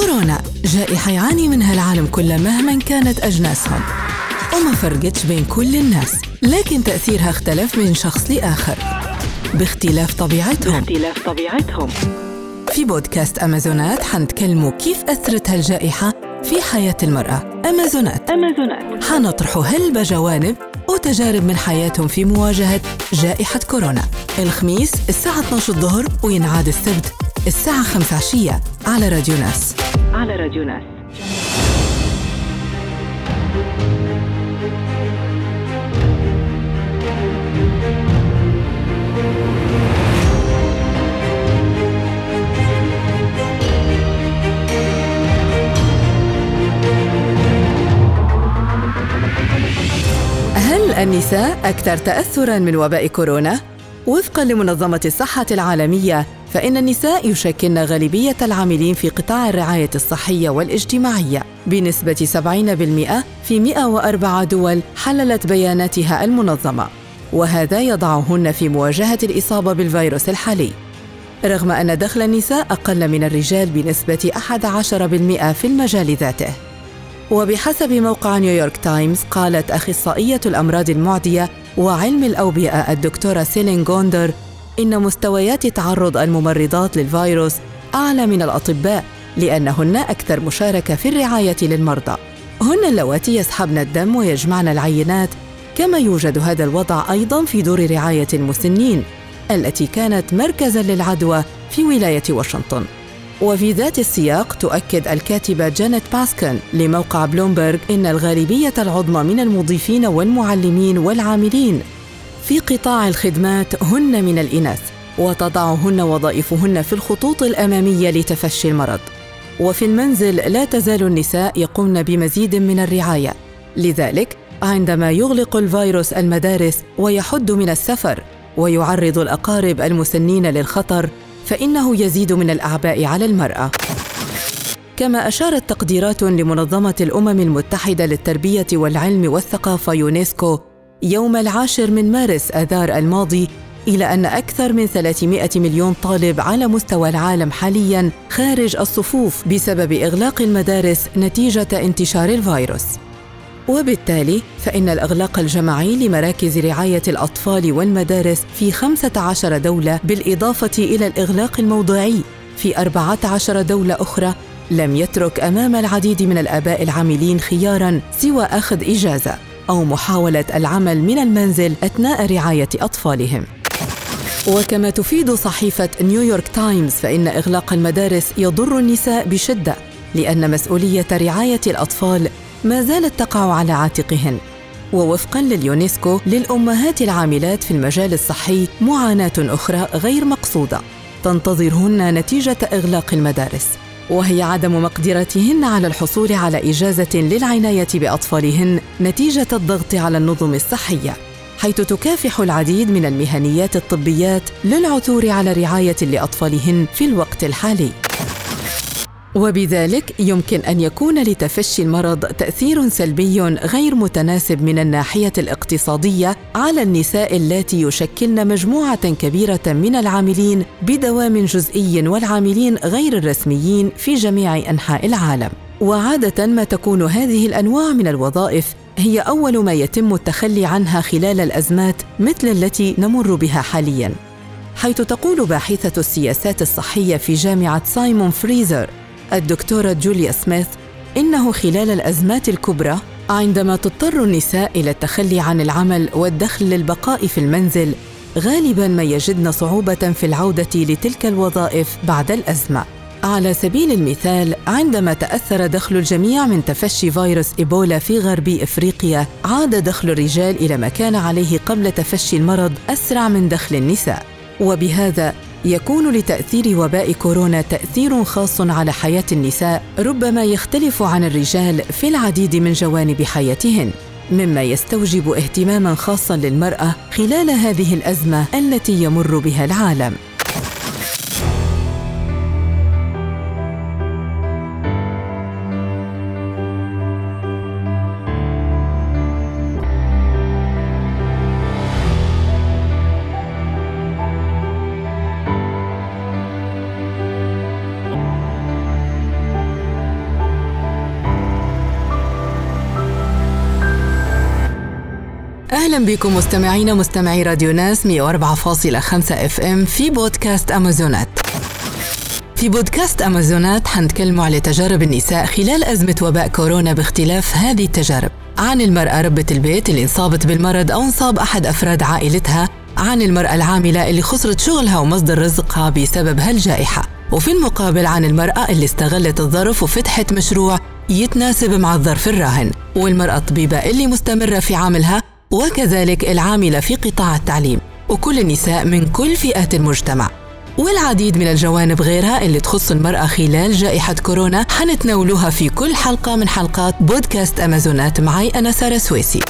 كورونا. جائحة يعاني منها العالم كله مهما كانت أجناسهم. وما فرقتش بين كل الناس لكن تأثيرها اختلف من شخص لآخر. باختلاف طبيعتهم. باختلاف طبيعتهم. في بودكاست أمازونات حنتكلموا كيف أثرت هالجائحة في حياة المرأة. أمازونات. أمازونات. حنطرحوا هلبة جوانب وتجارب من حياتهم في مواجهة جائحة كورونا. الخميس الساعة 12 الظهر وينعاد السبت. الساعة 5 عشية على راديو ناس على راديو ناس هل النساء أكثر تأثراً من وباء كورونا؟ وفقاً لمنظمة الصحة العالمية فإن النساء يشكلن غالبية العاملين في قطاع الرعاية الصحية والاجتماعية. بنسبة 70% في 104 دول حللت بياناتها المنظمة. وهذا يضعهن في مواجهة الإصابة بالفيروس الحالي. رغم أن دخل النساء أقل من الرجال بنسبة 11% في المجال ذاته. وبحسب موقع نيويورك تايمز قالت أخصائية الأمراض المعدية وعلم الأوبئة الدكتورة سيلين جوندر إن مستويات تعرض الممرضات للفيروس أعلى من الأطباء لأنهن أكثر مشاركة في الرعاية للمرضى. هن اللواتي يسحبن الدم ويجمعن العينات كما يوجد هذا الوضع أيضا في دور رعاية المسنين التي كانت مركزا للعدوى في ولاية واشنطن. وفي ذات السياق تؤكد الكاتبة جانيت باسكن لموقع بلومبرغ إن الغالبية العظمى من المضيفين والمعلمين والعاملين في قطاع الخدمات هن من الإناث وتضعهن وظائفهن في الخطوط الأمامية لتفشي المرض. وفي المنزل لا تزال النساء يقومن بمزيد من الرعاية. لذلك عندما يغلق الفيروس المدارس ويحد من السفر ويعرض الأقارب المسنين للخطر فإنه يزيد من الأعباء على المرأة. كما أشارت تقديرات لمنظمة الأمم المتحدة للتربية والعلم والثقافة يونسكو يوم العاشر من مارس آذار الماضي إلى أن أكثر من 300 مليون طالب على مستوى العالم حالياً خارج الصفوف بسبب إغلاق المدارس نتيجة انتشار الفيروس. وبالتالي فإن الإغلاق الجماعي لمراكز رعاية الأطفال والمدارس في 15 دولة بالإضافة إلى الإغلاق الموضعي في 14 دولة أخرى لم يترك أمام العديد من الآباء العاملين خياراً سوى أخذ إجازة أو محاولة العمل من المنزل أثناء رعاية أطفالهم. وكما تفيد صحيفة نيويورك تايمز فإن إغلاق المدارس يضر النساء بشدة لأن مسؤولية رعاية الأطفال ما زالت تقع على عاتقهن. ووفقا لليونسكو للأمهات العاملات في المجال الصحي معاناة أخرى غير مقصودة. تنتظرهن نتيجة إغلاق المدارس. وهي عدم مقدرتهن على الحصول على إجازة للعناية بأطفالهن نتيجة الضغط على النظم الصحية حيث تكافح العديد من المهنيات الطبيات للعثور على رعاية لأطفالهن في الوقت الحالي. وبذلك يمكن أن يكون لتفشي المرض تأثير سلبي غير متناسب من الناحية الاقتصادية على النساء اللاتي يشكلن مجموعة كبيرة من العاملين بدوام جزئي والعاملين غير الرسميين في جميع أنحاء العالم. وعادة ما تكون هذه الأنواع من الوظائف هي أول ما يتم التخلي عنها خلال الأزمات مثل التي نمر بها حاليا. حيث تقول باحثة السياسات الصحية في جامعة سايمون فريزر الدكتورة جوليا سميث إنه خلال الأزمات الكبرى عندما تضطر النساء إلى التخلي عن العمل والدخل للبقاء في المنزل غالبا ما يجدن صعوبة في العودة لتلك الوظائف بعد الأزمة. على سبيل المثال عندما تأثر دخل الجميع من تفشي فيروس إيبولا في غرب إفريقيا عاد دخل الرجال إلى ما كان عليه قبل تفشي المرض أسرع من دخل النساء. وبهذا يكون لتأثير وباء كورونا تأثير خاص على حياة النساء ربما يختلف عن الرجال في العديد من جوانب حياتهن. مما يستوجب اهتماما خاصا للمرأة خلال هذه الأزمة التي يمر بها العالم. أهلا بكم مستمعينا مستمعي راديو ناس 104.5 إف إم في بودكاست أمازونات. في بودكاست أمازونات حنتكلموا على تجارب النساء خلال أزمة وباء كورونا باختلاف هذه التجارب. عن المرأة ربة البيت اللي انصابت بالمرض أو انصاب أحد أفراد عائلتها عن المرأة العاملة اللي خسرت شغلها ومصدر رزقها بسبب هالجائحة. وفي المقابل عن المرأة اللي استغلت الظرف وفتحت مشروع يتناسب مع الظرف الراهن. والمرأة الطبيبة اللي مستمرة في عملها وكذلك العاملة في قطاع التعليم وكل النساء من كل فئات المجتمع. والعديد من الجوانب غيرها اللي تخص المرأة خلال جائحة كورونا حنتناولوها في كل حلقة من حلقات بودكاست أمازونات معي أنا سارة سويسي.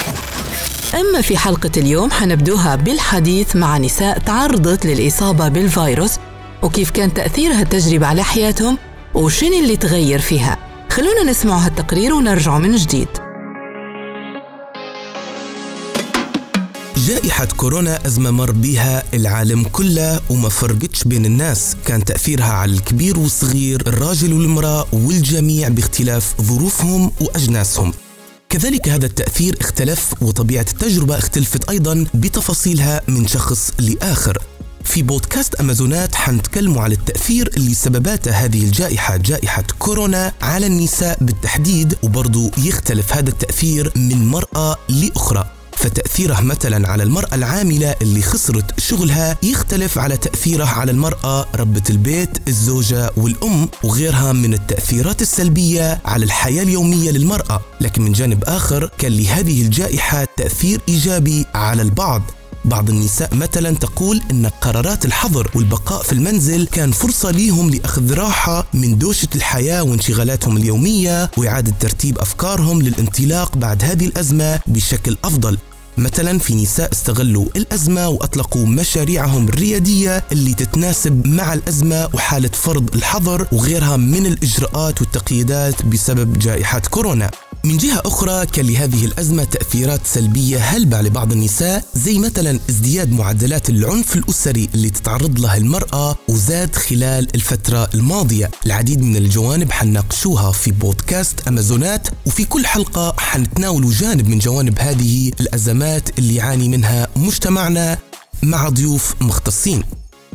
أما في حلقة اليوم حنبدوها بالحديث مع نساء تعرضت للإصابة بالفيروس وكيف كان تأثير هالتجربة على حياتهم وشن اللي تغير فيها. خلونا نسمع هالتقرير ونرجع من جديد. جائحة كورونا أزمة مر بها العالم كله وما فرقتش بين الناس. كان تأثيرها على الكبير والصغير الراجل والمرأة والجميع باختلاف ظروفهم وأجناسهم. كذلك هذا التأثير اختلف وطبيعة التجربة اختلفت أيضا بتفاصيلها من شخص لآخر. في بودكاست أمازونات حنتكلموا على التأثير اللي سببته هذه الجائحة جائحة كورونا على النساء بالتحديد وبرضو يختلف هذا التأثير من مرأة لأخرى. فتأثيره مثلا على المرأة العاملة اللي خسرت شغلها يختلف على تأثيره على المرأة ربة البيت الزوجة والأم وغيرها من التأثيرات السلبية على الحياة اليومية للمرأة. لكن من جانب آخر كان لهذه الجائحة تأثير إيجابي على البعض. بعض النساء مثلا تقول إن قرارات الحظر والبقاء في المنزل كان فرصة ليهم لأخذ راحة من دوشة الحياة وانشغالاتهم اليومية وإعادة ترتيب أفكارهم للانطلاق بعد هذه الأزمة بشكل أفضل. مثلا في نساء استغلوا الأزمة وأطلقوا مشاريعهم الريادية اللي تتناسب مع الأزمة وحالة فرض الحظر وغيرها من الإجراءات والتقييدات بسبب جائحة كورونا. من جهة أخرى كان لهذه الأزمة تأثيرات سلبية هلبة لبعض النساء زي مثلا ازدياد معدلات العنف الأسري اللي تتعرض لها المرأة وزاد خلال الفترة الماضية. العديد من الجوانب حنناقشوها في بودكاست أمازونات وفي كل حلقة حنتناول جانب من جوانب هذه الأزمات اللي يعاني منها مجتمعنا مع ضيوف مختصين.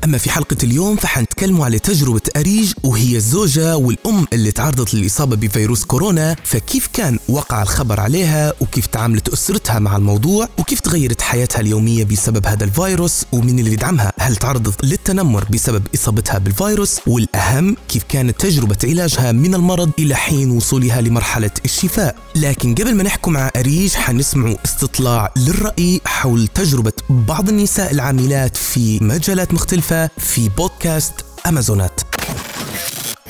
أما في حلقة اليوم فحنتكلموا على تجربة أريج وهي الزوجة والأم اللي تعرضت للإصابة بفيروس كورونا فكيف كان وقع الخبر عليها وكيف تعاملت أسرتها مع الموضوع وكيف تغيرت حياتها اليومية بسبب هذا الفيروس ومن اللي يدعمها؟ هل تعرضت للتنمر بسبب إصابتها بالفيروس؟ والأهم كيف كانت تجربة علاجها من المرض إلى حين وصولها لمرحلة الشفاء؟ لكن قبل ما نحكم مع أريج حنسمعوا استطلاع للرأي حول تجربة بعض النساء العاملات في مجالات مختلفة في بودكاست أمازونات.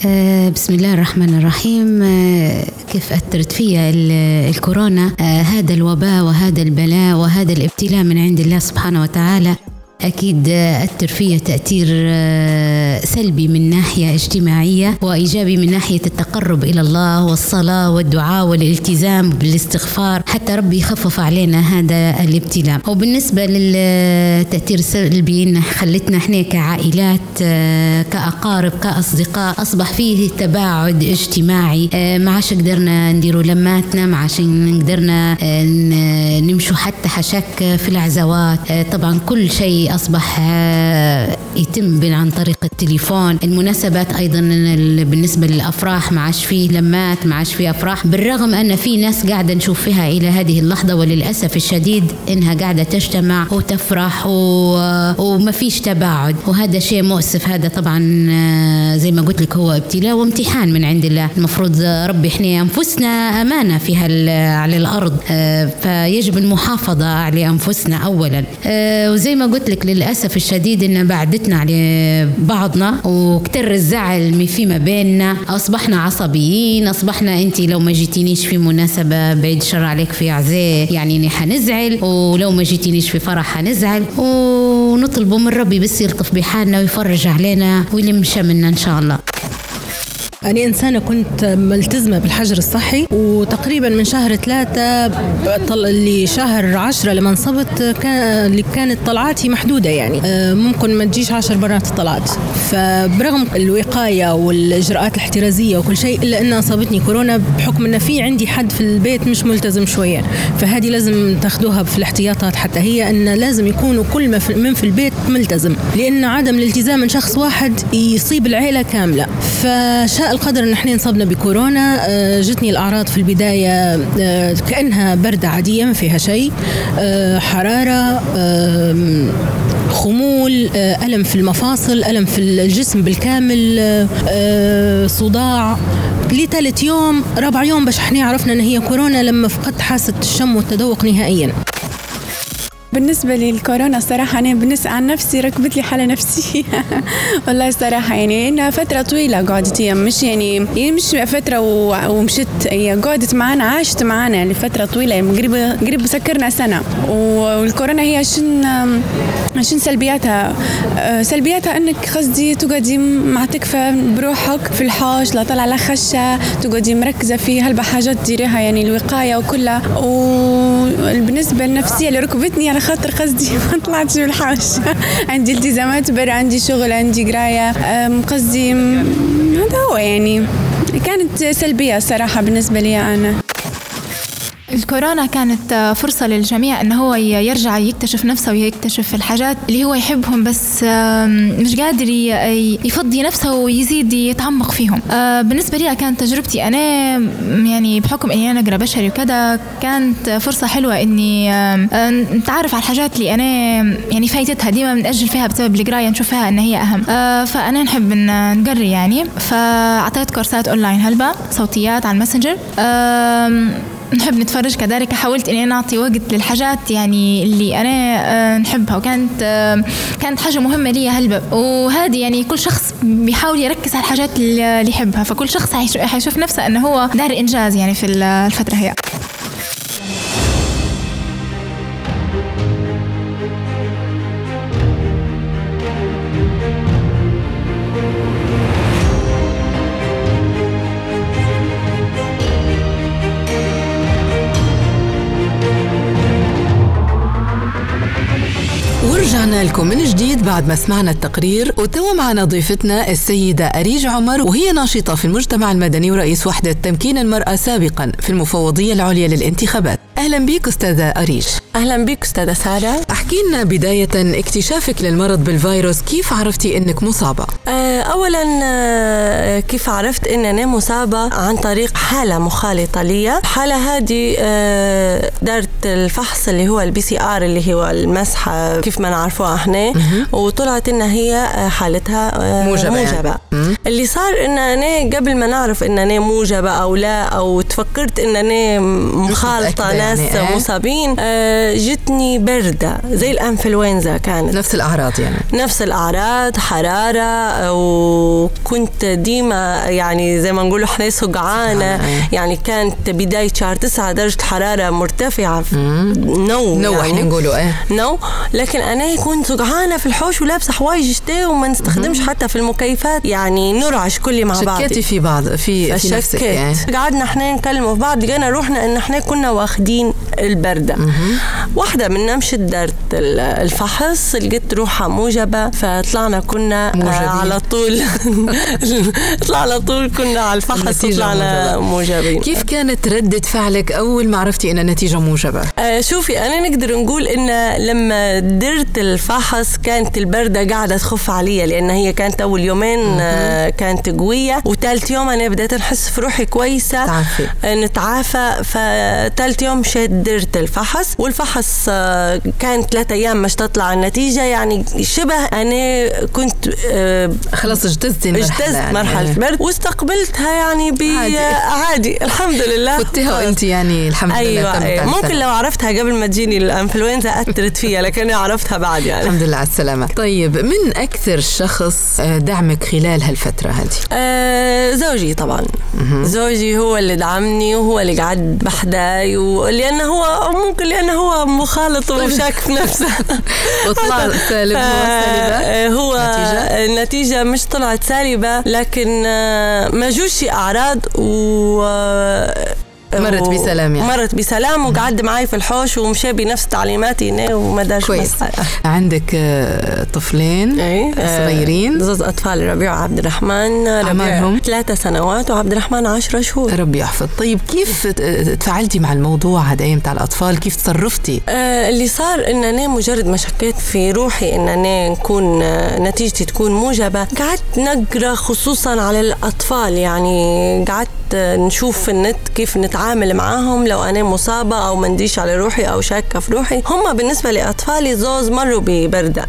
آه، بسم الله الرحمن الرحيم. آه، كيف أثرت فيها الكورونا؟ آه، هذا الوباء وهذا البلاء وهذا الابتلاء من عند الله سبحانه وتعالى. أكيد فيها تأثير آه، سلبي من ناحية اجتماعية وإيجابي من ناحية التقرب إلى الله والصلاة والدعاء والالتزام بالاستغفار. حتى ربي يخفف علينا هذا الابتلاء. وبالنسبة للتأثير السلبي خلتنا إحنا كعائلات آه، كأقارب كأصدقاء أصبح فيه تباعد اجتماعي. آه، ما عادش قدرنا نديروا لماتنا ما عادش قدرنا نمشوا حتى حشك في العزوات. طبعا كل شيء أصبح آه، يتم عن طريق التليفون. المناسبات أيضا بالنسبة للأفراح ما عادش فيه لمات ما عادش فيه أفراح. بالرغم أن في ناس قاعدة نشوف فيها إلى هذه اللحظة وللأسف الشديد إنها قاعدة تجتمع وتفرح و... وما فيش تباعد. وهذا شيء مؤسف. هذا طبعا آه، زي ما قلت لك هو ابتلاء وامتحان من عند الله. المفروض ربي إحنا أنفسنا أمانة في على الأرض. آه، فيجب المحافظة على أنفسنا أولا. وزي ما قلت لك لك للأسف الشديد إن بعدتنا على بعضنا وكتر الزعل فيما بيننا. أصبحنا عصبيين أصبحنا أنت لو ما جيتينيش في مناسبة بعيد شر عليك في عزاء يعني حنزعل ولو ما جيتينيش في فرح حنزعل. ونطلبوا من ربي بس يلطف بحالنا ويفرج علينا ويلم شملنا إن شاء الله. أنا إنسانة كنت ملتزمة بالحجر الصحي وتقريبا من شهر ثلاثة لشهر عشرة لما انصبت كان اللي كانت طلعاتي محدودة يعني. آه، ممكن ما تجيش عشر مرات طلعت. فبرغم الوقاية والإجراءات الاحترازية وكل شيء إلا أن أصابتني كورونا بحكم أن في عندي حد في البيت مش ملتزم شوية. فهذه لازم تاخذوها في الاحتياطات حتى هي أن لازم يكونوا كل من في البيت ملتزم. لأن عدم الالتزام من شخص واحد يصيب العيلة كاملة. فشاء القدر أن إحنا انصبنا بكورونا آه، جتني الأعراض في البداية آه، كأنها بردة عادية ما فيها شيء حرارة خمول آه، ألم في المفاصل ألم في الجسم بالكامل آه، آه، صداع. لثالث يوم رابع يوم باش إحنا عرفنا إن هي كورونا لما فقدت حاسة الشم والتذوق نهائيا. بالنسبة لي الكورونا الصراحة أنا بالنسبة عن نفسي ركبت لي حالة نفسية والله الصراحة يعني إنها فترة طويلة قعدت هي مش يعني يعني مش فترة ومشت هي قعدت معنا عاشت معنا لفترة طويلة يعني قريب قريب سكرنا سنة. والكورونا هي شن شن سلبياتها؟ آه، سلبياتها إنك قصدي تقعدي معتكفة بروحك في الحوش لا طلع لا خشة تقعدي مركزة في هلبة حاجات تديريها يعني الوقاية وكلها. وبالنسبة للنفسية اللي ركبتني أنا خاطر قصدي ما طلعتش من الحوش. عندي التزامات برا عندي شغل عندي قراية. قصدي هذا هو يعني. كانت سلبية صراحة بالنسبة لي أنا. الكورونا كانت فرصة للجميع أنه هو يرجع يكتشف نفسه ويكتشف الحاجات اللي هو يحبهم بس مش قادر يفضي نفسه ويزيد يتعمق فيهم. آه، بالنسبة لي كانت تجربتي أنا يعني بحكم أني أنا أقرأ بشري وكذا كانت فرصة حلوة أني نتعرف على الحاجات اللي أنا يعني فايتتها. ديما بنأجل فيها بسبب القراية نشوف فيها أن هي أهم. آه، فأنا نحب نقري يعني. فأعطيت كورسات أونلاين هلبة صوتيات على الماسنجر. نحب نتفرج كذلك. حاولت إني نعطي وقت للحاجات يعني اللي أنا آه، نحبها وكانت آه، كانت حاجة مهمة لي هلبة وهذه يعني كل شخص بيحاول يركز على الحاجات اللي يحبها فكل شخص حيشوف نفسه إنه هو دار إنجاز يعني في الفترة هي. رجعنا لكم من جديد بعد ما سمعنا التقرير وتوا معنا ضيفتنا السيدة أريج عمر وهي ناشطة في المجتمع المدني ورئيس وحدة تمكين المرأة سابقا في المفوضية العليا للانتخابات. أهلا بك أستاذة أريج. أهلا بك أستاذة سارة. أحكي لنا بداية اكتشافك للمرض بالفيروس كيف عرفتي أنك مصابة؟ آه، أولا آه، كيف عرفت أن أنا مصابة عن طريق حالة مخالطة لي الحالة هذه آه، دارت الفحص اللي هو ال PCR اللي هو المسحة كيف ما نعرفوها إحنا وطلعت إن هي حالتها موجبة, موجبة. يعني. اللي صار إن أنا قبل ما نعرف إن أنا موجبة أو لا أو تفكرت إن أنا مخالطة ناس يعني. مصابين جتني بردة زي الأنفلونزا كانت نفس الأعراض يعني نفس الأعراض حرارة وكنت ديما يعني زي ما نقول إحنا سقعانة يعني كانت بداية شهر تسعة درجة حرارة مرتفعة. نو. نو يعني. إحنا نقولوا إيه. نو. لكن أنا كنت سقعانة في الحوش ولابسة حوايج شتاء وما نستخدمش حتى في المكيفات. يعني نرعش كل مع بعض. شكيتي في بعض في في نفسك يعني. قعدنا إحنا نكلموا في بعض لقينا روحنا إن إحنا كنا واخدين البردة. واحدة منا مشت دارت الفحص لقيت روحها موجبة فطلعنا كنا موجبين. على طول طلع على طول كنا على الفحص وطلعنا موجبين. كيف كانت ردة فعلك أول ما عرفتي أن النتيجة موجبة؟ آه شوفي أنا نقدر نقول إن لما درت الفحص كانت البردة قاعدة تخف علي لأن هي كانت أول يومين آه كانت قوية. وثالث يوم أنا بديت نحس في روحي كويسة. تعافي. آه نتعافى. فثالث يوم مشيت درت الفحص والفحص آه كان ثلاثة أيام مش تطلع النتيجة يعني شبه أنا كنت آه خلاص اجتزتي اجتزت يعني. مرحلة برد واستقبلتها يعني عادي. عادي الحمد لله فتيها وانت يعني الحمد أيوة لله أيوة على ممكن السلامة. لو عرفتها قبل ما تجيني الإنفلونزا أثرت فيها لكن عرفتها بعد يعني الحمد لله على السلامة طيب من أكثر شخص آه، دعمك خلال هالفترة هذه؟ آه زوجي طبعا زوجي هو اللي دعمني وهو اللي قعد بحداي ولأنه هو ممكن لأنه هو مخالط وشاك في نفسه وطلع سالب هو سالبة؟ آه، هو نتيجة؟ النتيجة مش طلعت سالبة لكن آه، ما جوش أعراض و مرت بسلام يعني. مرت بسلام وقعد معي في الحوش ومشى بنفس تعليماتي هنا وما دارش كويس. عندك آه، طفلين إيه صغيرين زوز أطفال ربيع وعبد الرحمن ربيع أعمارهم؟ ثلاثة سنوات وعبد الرحمن عشرة شهور ربي يحفظ طيب كيف ت- تفاعلتي مع الموضوع هذا أيام تاع الأطفال كيف تصرفتي آه، اللي صار إن أنا مجرد ما شكيت في روحي إن أنا نكون آه، نتيجتي تكون موجبة قعدت نقرأ خصوصا على الأطفال يعني قعدت آه، نشوف في النت كيف نتعامل معاهم لو أنا مصابة أو ما نديش على روحي أو شاكة في روحي. هم بالنسبة لأطفالي زوز مروا ببردة.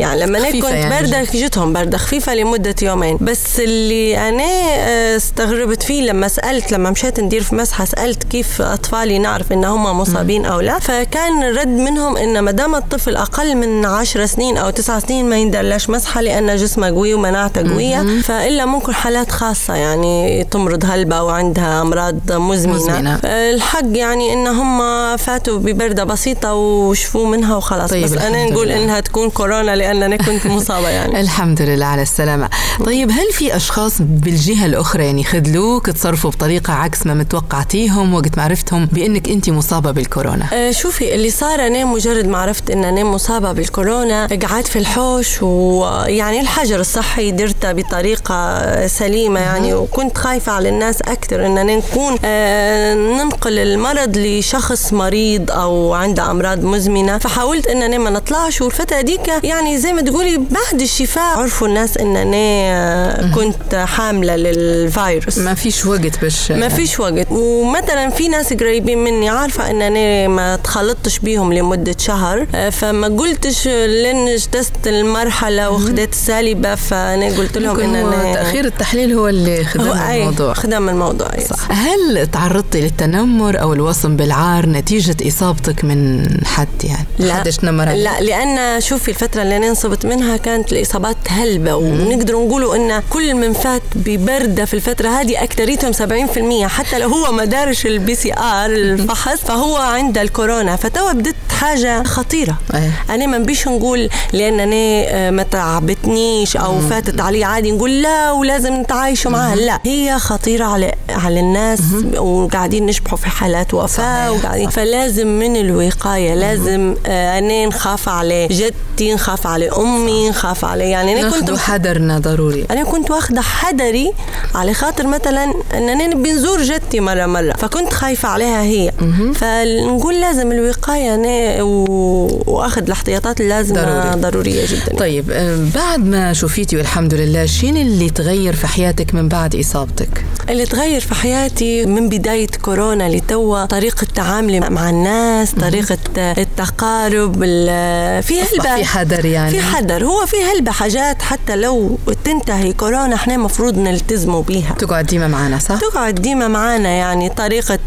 يعني لما أنا كنت يعني. بردة جتهم بردة خفيفة لمدة يومين. بس اللي أنا آه، استغربت فيه لما سألت لما مشيت ندير في مسحة سألت كيف أطفالي نعرف إن هم مصابين أو لا. فكان الرد منهم إن ما دام الطفل أقل من 10 سنين أو 9 سنين ما يندرلاش مسحة لأن جسمه قوي ومناعته قوية. فإلا ممكن حالات خاصة يعني تمرض هلبه وعندها أمراض مزمنة, مزمنة. الحق يعني إن هم فاتوا ببردة بسيطة وشفوا منها وخلاص. طيب، بس أنا نقول لله. إنها تكون كورونا لأن أنا كنت مصابة يعني. الحمد لله على السلامة. طيب هل في أشخاص بالجهة الأخرى يعني خذلوك تصرفوا بطريقة عكس ما متوقعتيهم وقت ما عرفتهم بأنك أنت مصابة بالكورونا؟ آه، شوفي اللي صار أنا مجرد ما عرفت إن أنا مصابة بالكورونا قعدت في الحوش ويعني الحجر الصحي درته بطريقة سليمة يعني وكنت خايفة على الناس أكثر إن أنا نكون آه، ننقل المرض لشخص مريض أو عنده أمراض مزمنة. فحاولت إن أنا ما نطلعش والفترة ديك يعني زي ما تقولي بعد الشفاء عرفوا الناس إن أنا آه، كنت حاملة للفيروس. ما فيش وقت باش ما فيش وقت. ومثلا في ناس قريبين مني عارفة إن أنا ما تخلطتش بيهم لمدة شهر آه، فما قلتش لأن اجتزت المرحلة وخدت السالبة فأنا قلت لهم إن تأخير التحليل هو اللي خدم الموضوع. خدم الموضوع أي. صح. هل تعرضتي للتنمر أو الوصم بالعار نتيجة إصابتك من حد يعني؟ لا. حدش عليك؟ لا لأن شوفي الفترة اللي أنا انصبت منها كانت الإصابات هلبة ونقدر نقولوا إن كل من فات ببردة في الفترة هذه أكثريتهم 70% حتى لو هو ما دارش ال PCR الفحص فهو عنده الكورونا. فتوا بدت حاجة خطيرة. أيه. أنا ما نبيش نقول لأن أنا آه، ما تعبتنيش أو فاتت علي عادي نقول لا ولازم نتعايشوا معها لا هي خطيرة على على الناس وقاعدين نشبحوا في حالات وفاة وقاعدين. فلازم من الوقاية لازم آه، أنا نخاف على جدتي نخاف على أمي نخاف على يعني أنا كنت حذرنا ضروري. أنا كنت واخدة حذري على خاطر مثلا إن أنا نبي نزور جدتي مرة مرة. فكنت خايفة عليها هي. فنقول لازم الوقاية أنا و- وأخذ الاحتياطات اللازمة ضروري. ضرورية جدا. طيب آه، بعد ما شفيتي والحمد لله شين اللي تغير في حياتك من بعد إصابتك؟ اللي تغير في حياتي من بداية كورونا لتوا. طريقة تعاملي مع الناس طريقة التقارب ال- في هلبة. في حذر يعني. في حذر. هو في هلبة حاجات حتى لو تنتهي كورونا إحنا مفروض نلتزموا بيها. تقعد ديما معنا صح؟ تقعد ديما معانا يعني. طريقة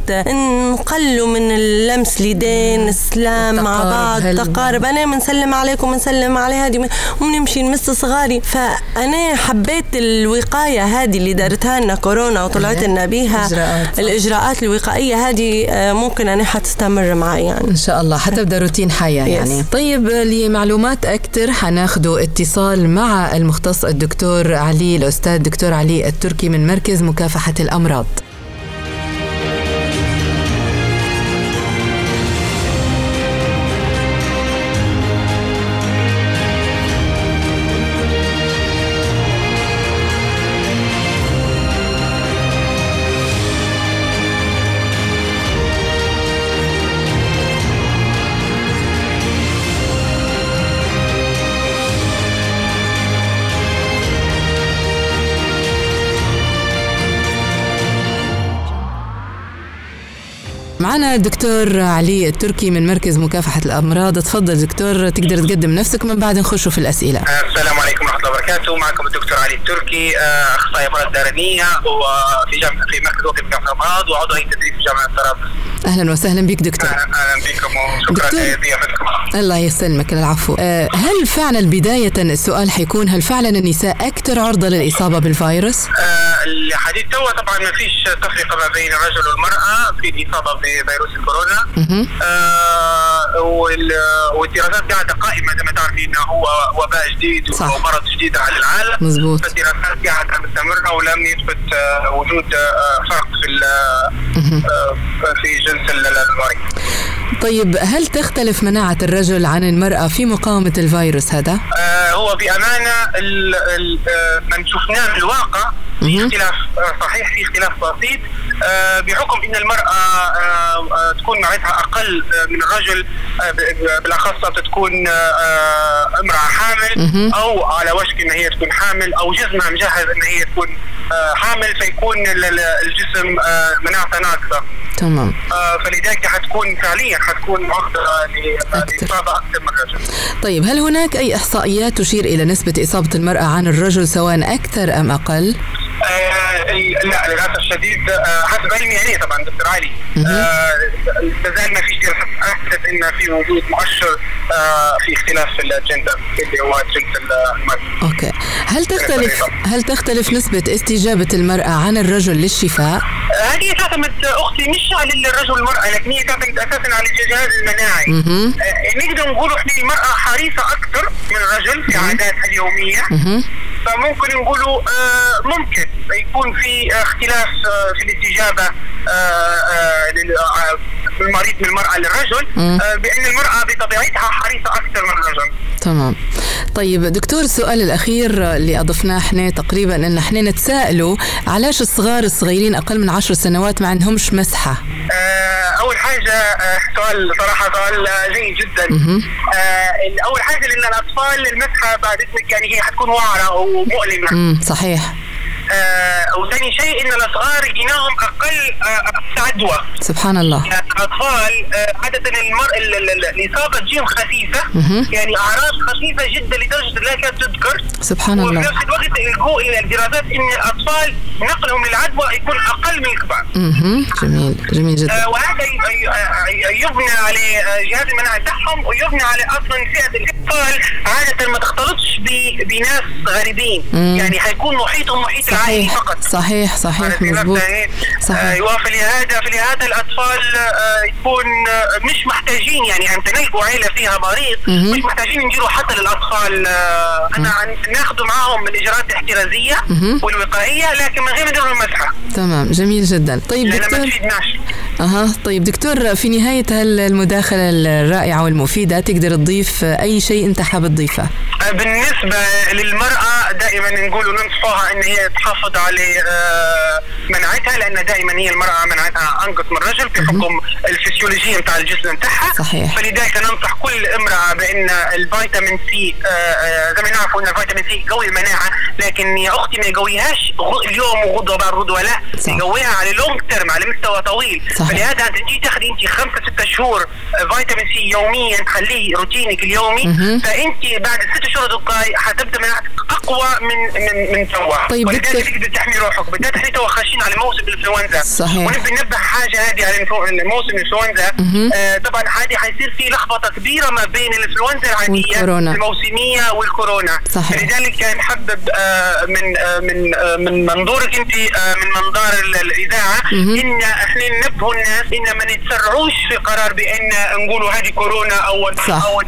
نقلوا من اللمس اليدين السلام مع بعض تقارب أنا بنسلم عليكم ونسلم على هذه ونمشي نمس صغاري. فأنا حبيت الوقاية هذه اللي دارتها لنا كورونا وطلعت إيه. لنا بيها إجراءات. الإجراءات الوقائية هذه آه، ممكن أنا حتستمر معي يعني إن شاء الله حتبدا روتين حياة يعني طيب لمعلومات أكثر حناخذوا اتصال مع المختص الدكتور علي الأستاذ الدكتور علي التركي من مركز مكافحة الأمراض معنا الدكتور علي التركي من مركز مكافحة الأمراض. تفضل دكتور تقدر تقدم نفسك من بعد نخشوا في الأسئلة. السلام عليكم وبركاته. معكم الدكتور علي التركي آه، أخصائي أمراض دارميه وفي جامعه في مركز وقف مكافحه الأمراض وعضو هيئه التدريس في جامعة طرابلس أهلا وسهلا بك دكتور. أهلا بكم وشكرا دكتور. لضيافتكم الله يسلمك. العفو. آه، هل فعلا بداية السؤال حيكون هل فعلا النساء أكثر عرضة للإصابة بالفيروس؟ آه، الحديث توا طبعا ما فيش تفرقة ما بين الرجل والمرأة في الإصابة بفيروس الكورونا والدراسات قاعدة قائمة زي ما تعرفين إنه هو وباء جديد صح. ومرض جديد. عديده على العالم مزبوط. فالدراسات قاعدة مستمره ولم يثبت آه، وجود آه، فرق في آه، في جنس ال- المريض. طيب هل تختلف مناعة الرجل عن المرأة في مقاومة الفيروس هذا؟ آه، هو ال- آه، من شفناه في الواقع في اختلاف آه، صحيح في اختلاف بسيط آه، بحكم إن المرأة آه، آه، تكون مناعتها أقل من الرجل آه، بالأخص تكون امرأة حامل أو على وشك إن هي تكون حامل أو جسمها مجهز إن هي تكون حامل فيكون ال- ال- الجسم آه، مناعته ناقصة تمام آه، فلذلك حتكون فعليا حتكون عرضه ل- لإصابة أكثر من الرجل. طيب هل هناك أي إحصائيات تشير إلى نسبة إصابة المرأة عن الرجل سواء أكثر أم أقل؟ آه، لا للأسف الشديد آه، حسب علمي يعني طبعا دكتور علي. آه، لازال ما فيش دراسات اثبتت إن في وجود مؤشر آه، في اختلاف في الجندر اللي هو جنس المرأة. أوكي. هل تختلف هل تختلف نسبة استجابة المرأة عن الرجل للشفاء؟ آه، هذه تعتمد آه، أختي مش على الرجل والمرأة لكن هي تعتمد أساسا على الجهاز المناعي. آه، نقدر نقول إحنا المرأة حريصة أكثر من الرجل في عاداتها اليومية. مهم. فممكن نقولوا آه، ممكن. يكون في اختلاف آه، في الاستجابه آه، آه، آه، المريض من المرأة للرجل. آه، بأن المرأة بطبيعتها حريصة أكثر من الرجل تمام طيب دكتور السؤال الأخير اللي أضفناه إحنا تقريبا إن إحنا نتساءلوا علاش الصغار الصغيرين أقل من عشر سنوات ما عندهمش مسحة؟ آه، أول حاجة آه، سؤال صراحة سؤال آه، جيد جدا مهم. آه، أول حاجة لأن الأطفال المسحة بعد اذنك يعني هي حتكون وعره ومؤلمة امم صحيح آه، وثاني شيء إن الأصغار جيناهم أقل آه، عدوى. سبحان الله. الأطفال آه، عادة المر... ال- ال- ال- الإصابة تجيهم خفيفة. يعني أعراض خفيفة جدا لدرجة لا كانت تذكر. سبحان وفي الله. نفس الوقت يلجؤوا إلى الدراسات إن الأطفال نقلهم للعدوى يكون أقل من الكبار. مهم. جميل. جميل جدا. آه، وهذا ي- ي- ي- يبنى على آه، جهاز المناعة تاعهم ويبنى على أصلا فئة الأطفال عادة ما تختلطش بناس غريبين. مم. يعني حيكون محيطهم محيط العائلي صحيح فقط. صحيح صحيح مزبوط صحيح. أيوه فلهذا فلهذا الأطفال آه، يكون آه، مش محتاجين يعني أن تنلقوا عيلة فيها مريض. مهم. مش محتاجين نديروا حتى للأطفال. آه، أنا عن- ناخذ معاهم من الاجراءات الاحترازيه مهم. والوقائية لكن من غير ما نديروا المسحه تمام. جميل جدا. طيب لأن ما دكتور تفيدناش. أها. طيب دكتور في نهاية هالمداخلة الرائعة والمفيدة تقدر تضيف أي شيء أنت حابب تضيفه بالنسبة للمرأة دائما نقول وننصحها إن هي تحافظ على آه، مناعتها لأن دائما هي المرأة مناعتها انقص من الرجل في حكم الفسيولوجية نتاع الجسم نتاعها صحيح. فلذلك ننصح كل امرأة بأن الفيتامين سي آه، آه، زي ما نعرفوا إن الفيتامين سي يقوي المناعة لكن يا أختي ما يقويهاش اليوم وغدوة بعد غدوة لا. يقويها على long term على مستوى طويل صحيح. فلهذا أنت تجي تاخذي أنت خمسة ستة شهور آه، فيتامين سي يوميا تخليه روتينك اليومي. فانت بعد ست شهور تلقاي حتبدا مناعتك أقوى من من من توا طيب ولذلك تقدر تحمي روحك بالذات إحنا توا خاشين على موسم الإنفلونزا صحيح. ونبي ننبه حاجة هذه على موسم الإنفلونزا. آه طبعا هذه حيصير في لخبطة كبيرة ما بين الإنفلونزا العادية والكورونا. الموسمية والكورونا صحيح. لذلك كان حبب آه من آه من آه من منظورك أنت آه من منظار ال- الإذاعة. إن إحنا ننبهوا الناس إن ما نتسرعوش في قرار بأن نقولوا هذه كورونا أو صح. أو أو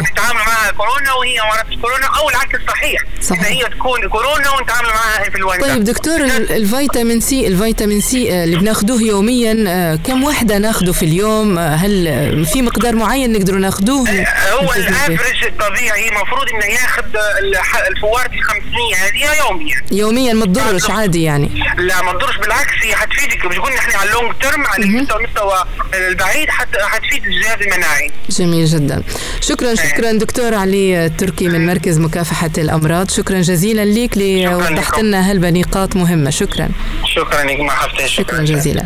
صحيح. نتعامل معها كورونا وهي ما عرفتش كورونا أو العكس صحيح. صحيح. هي تكون كورونا ونتعامل معها انفلونزا طيب دكتور ال- الفيتامين سي الفيتامين سي آه، اللي بناخذوه يوميا آه، كم وحدة ناخذه في اليوم؟ آه، هل في مقدار معين نقدر ناخذوه هو؟ ال average الطبيعي المفروض إنه ياخذ الح- الفوارد ال 500 هذه يوميا. يوميا ما تضرش عادي يعني. لا ما تضرش بالعكس هي حتفيدك. مش قلنا إحنا على ال long term على المستوى البعيد حت حتفيد الجهاز المناعي. جميل جدا. شكرا شكرا دكتور علي التركي من مركز مكافحة الأمراض. شكرا جزيلا لك لوضحت. لنا هالبنقاط مهمة. شكرا. شكرا لك مرحبا شكرا جزيلا.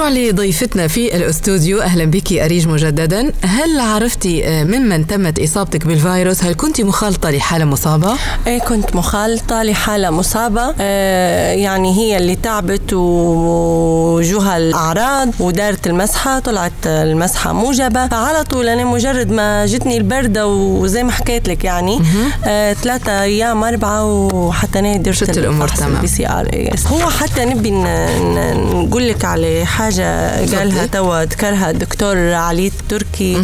نرجع لضيفتنا في الاستوديو. أهلا بك أريج مجددا. هل عرفتي آه، ممن تمت إصابتك بالفيروس؟ هل كنت مخالطة لحالة مصابة؟ إيه كنت مخالطة لحالة مصابة. آه يعني هي اللي تعبت وجوها الأعراض ودارت المسحة طلعت المسحة موجبة. فعلى طول أنا مجرد ما جتني البردة وزي ما حكيت لك يعني آه ثلاثة أيام أربعة وحتى أنا درت شفت الأمور تمام. CR هو حتى نبي نقول لك على حاجة قالها توا ذكرها الدكتور علي التركي.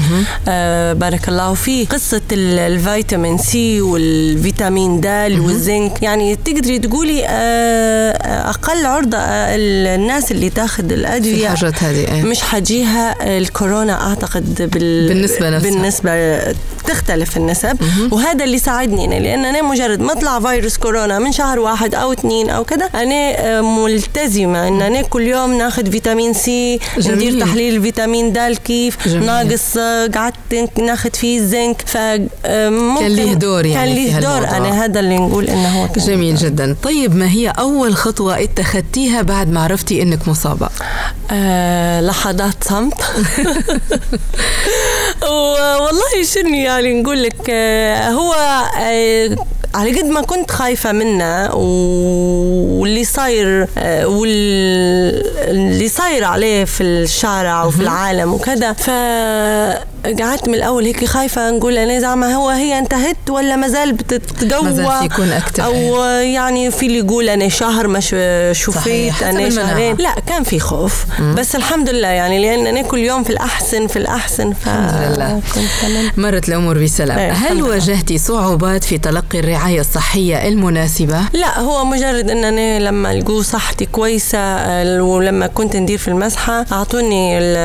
آه بارك الله فيه قصة ال- الفيتامين سي والفيتامين د والزنك يعني تقدري تقولي آه أقل عرضة آه الناس اللي تاخذ في الأدوية الحاجات هذه إيه. مش حتجيها الكورونا أعتقد بال... بالنسبة نفسها. بالنسبة تختلف النسب وهذا اللي ساعدني أنا لأن أنا مجرد ما طلع فيروس كورونا من شهر واحد أو اثنين أو كذا أنا آه، ملتزمة إن أنا كل يوم ناخذ فيتامين سي جميل. ندير تحليل الفيتامين د كيف جميل. ناقص آه، قعدت ناخذ فيه الزنك ف آه، كان ليه دور يعني كان ليه دور. أنا هذا اللي نقول إنه هو كان جميل جدا طيب ما هي أول خطوة اتخذتيها بعد ما عرفتي إنك مصابة آه لحظات صمت والله شنو يعني نقول لك آه هو آه على قد ما كنت خايفة منه واللي صاير آه واللي صاير عليه في الشارع وفي العالم وكذا. فقعدت من الأول هيك خايفة نقول أنا زعما هو هي انتهت ولا ما زال بتتقوى؟ ما زال يكون أكتر، أو يعني في اللي يقول أنا شهر ما شفيت المناعة. شهرين. لا كان في خوف. بس الحمد لله يعني لأن أنا كل يوم في الأحسن في الأحسن. ف الحمد لله. مرت الأمور بسلام. إيه، هل. واجهتي صعوبات في تلقي الرعاية الصحية المناسبة؟ لا هو مجرد ان أنا لما لقوا صحتي كويسة آه، ولما كنت ندير في المسحة أعطوني ال-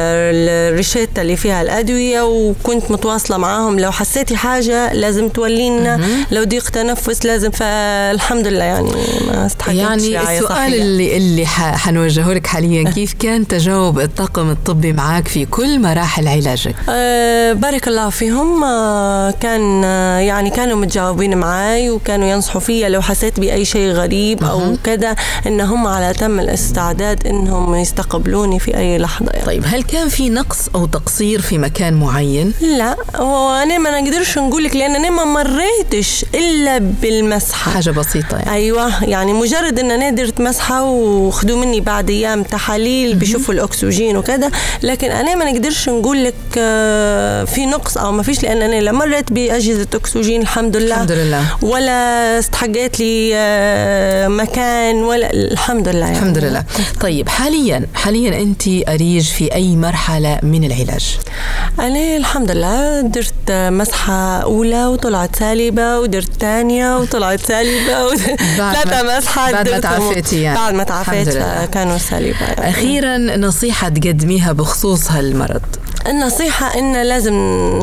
الريشيتا اللي فيها الأدوية وكنت متواصلة معاهم. لو حسيتي حاجة لازم تولينا. لو ضيق تنفس لازم فالحمد لله يعني ما يعني رعاية السؤال صحية. اللي اللي حنوجهه لك حاليا كيف كان تجاوب الطاقم الطبي معك في كل مراحل علاجك؟ آه، بارك الله فيهم. آه، كان آه، يعني كانوا متجاوبين معي وكانوا ينصحوا فيا لو حسيت بأي شيء غريب أو كذا إن هم على تم الاستعداد إنهم يستقبلوني في أي لحظة يعني. طيب هل كان في نقص أو تقصير في مكان معين؟ لا وأنا ما نقدرش نقول لك لأن أنا ما مريتش إلا بالمسحة. حاجة بسيطة يعني. أيوه يعني مجرد إن أنا درت مسحة وخدوا مني بعد أيام تحاليل بيشوفوا الأكسجين وكذا لكن أنا ما نقدرش نقول لك آه، في نقص أو ما فيش لأن أنا لا مريت بأجهزة أكسجين الحمد لله. الحمد لله. ولا استحقيت لي آه، مكان ولا الحمد لله يعني. الحمد لله طيب حاليا حاليا أنت أريج في أي مرحلة من العلاج أنا الحمد لله درت مسحة أولى وطلعت سالبة ودرت ثانية وطلعت ما- ثلاثة مسحات بعد ما. تعافيتي يعني. بعد ما تعافيت. كانوا سالبة يعني. أخيرا نصيحة تقدميها بخصوص هالمرض النصيحة إن لازم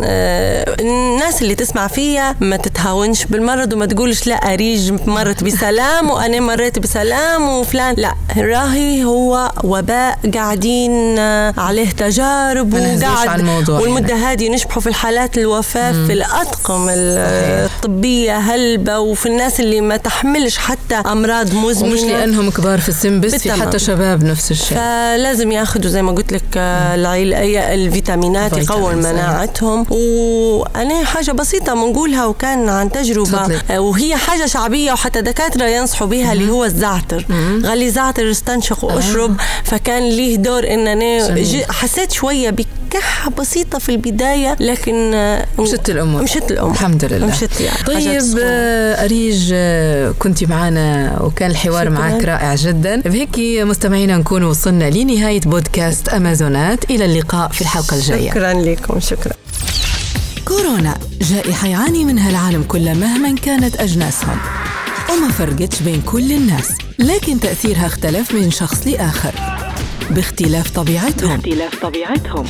آه، الناس اللي تسمع فيا ما تتهاونش بالمرض وما تقولش لا أريج مرت بسلام وأنا مريت بسلام وفلان. لا راهي هو وباء قاعدين آه، عليه تجارب وقاعد. الموضوع والمدة هذه نشبحوا في الحالات الوفاة في الأطقم. الطبية هلبة وفي الناس اللي ما تحملش حتى أمراض مزمنة. ومش لأنهم كبار في السن بس في. حتى شباب نفس الشيء. فلازم ياخذوا زي ما قلت لك آه، الفيتامينات يقوي. مناعتهم. وأنا حاجة بسيطة بنقولها وكان عن تجربة تفضلي. آه، وهي حاجة شعبية وحتى دكاترة ينصحوا بها اللي هو الزعتر. غلي زعتر استنشق واشرب فكان ليه دور إن أنا حسيت شوية بكحة بسيطة في البداية لكن آه، مشت الأمور. مشت الأمور. الحمد لله. مشت يعني. طيب. آه، أريج آه، كنت معنا وكان الحوار شكراً. معك رائع جدا. بهيك مستمعينا نكون وصلنا لنهاية بودكاست أمازونات. إلى اللقاء في الحلقة الجاية. شكرا لكم شكرا. كورونا. جائحة يعاني منها العالم كله مهما كانت أجناسهم وما فرقتش بين كل الناس لكن تأثيرها اختلف من شخص لآخر. باختلاف طبيعتهم. باختلاف طبيعتهم.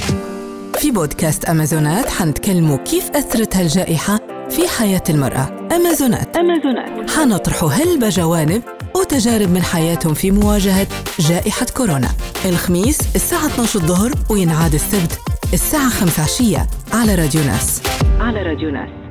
في بودكاست أمازونات حنتكلموا كيف أثرت هالجائحة في حياة المرأة. أمازونات. أمازونات. حنطرحوا هلبة جوانب وتجارب من حياتهم في مواجهة جائحة كورونا. الخميس الساعة 12 الظهر وينعاد السبت الساعة 5 عشية على راديو ناس. على راديو ناس.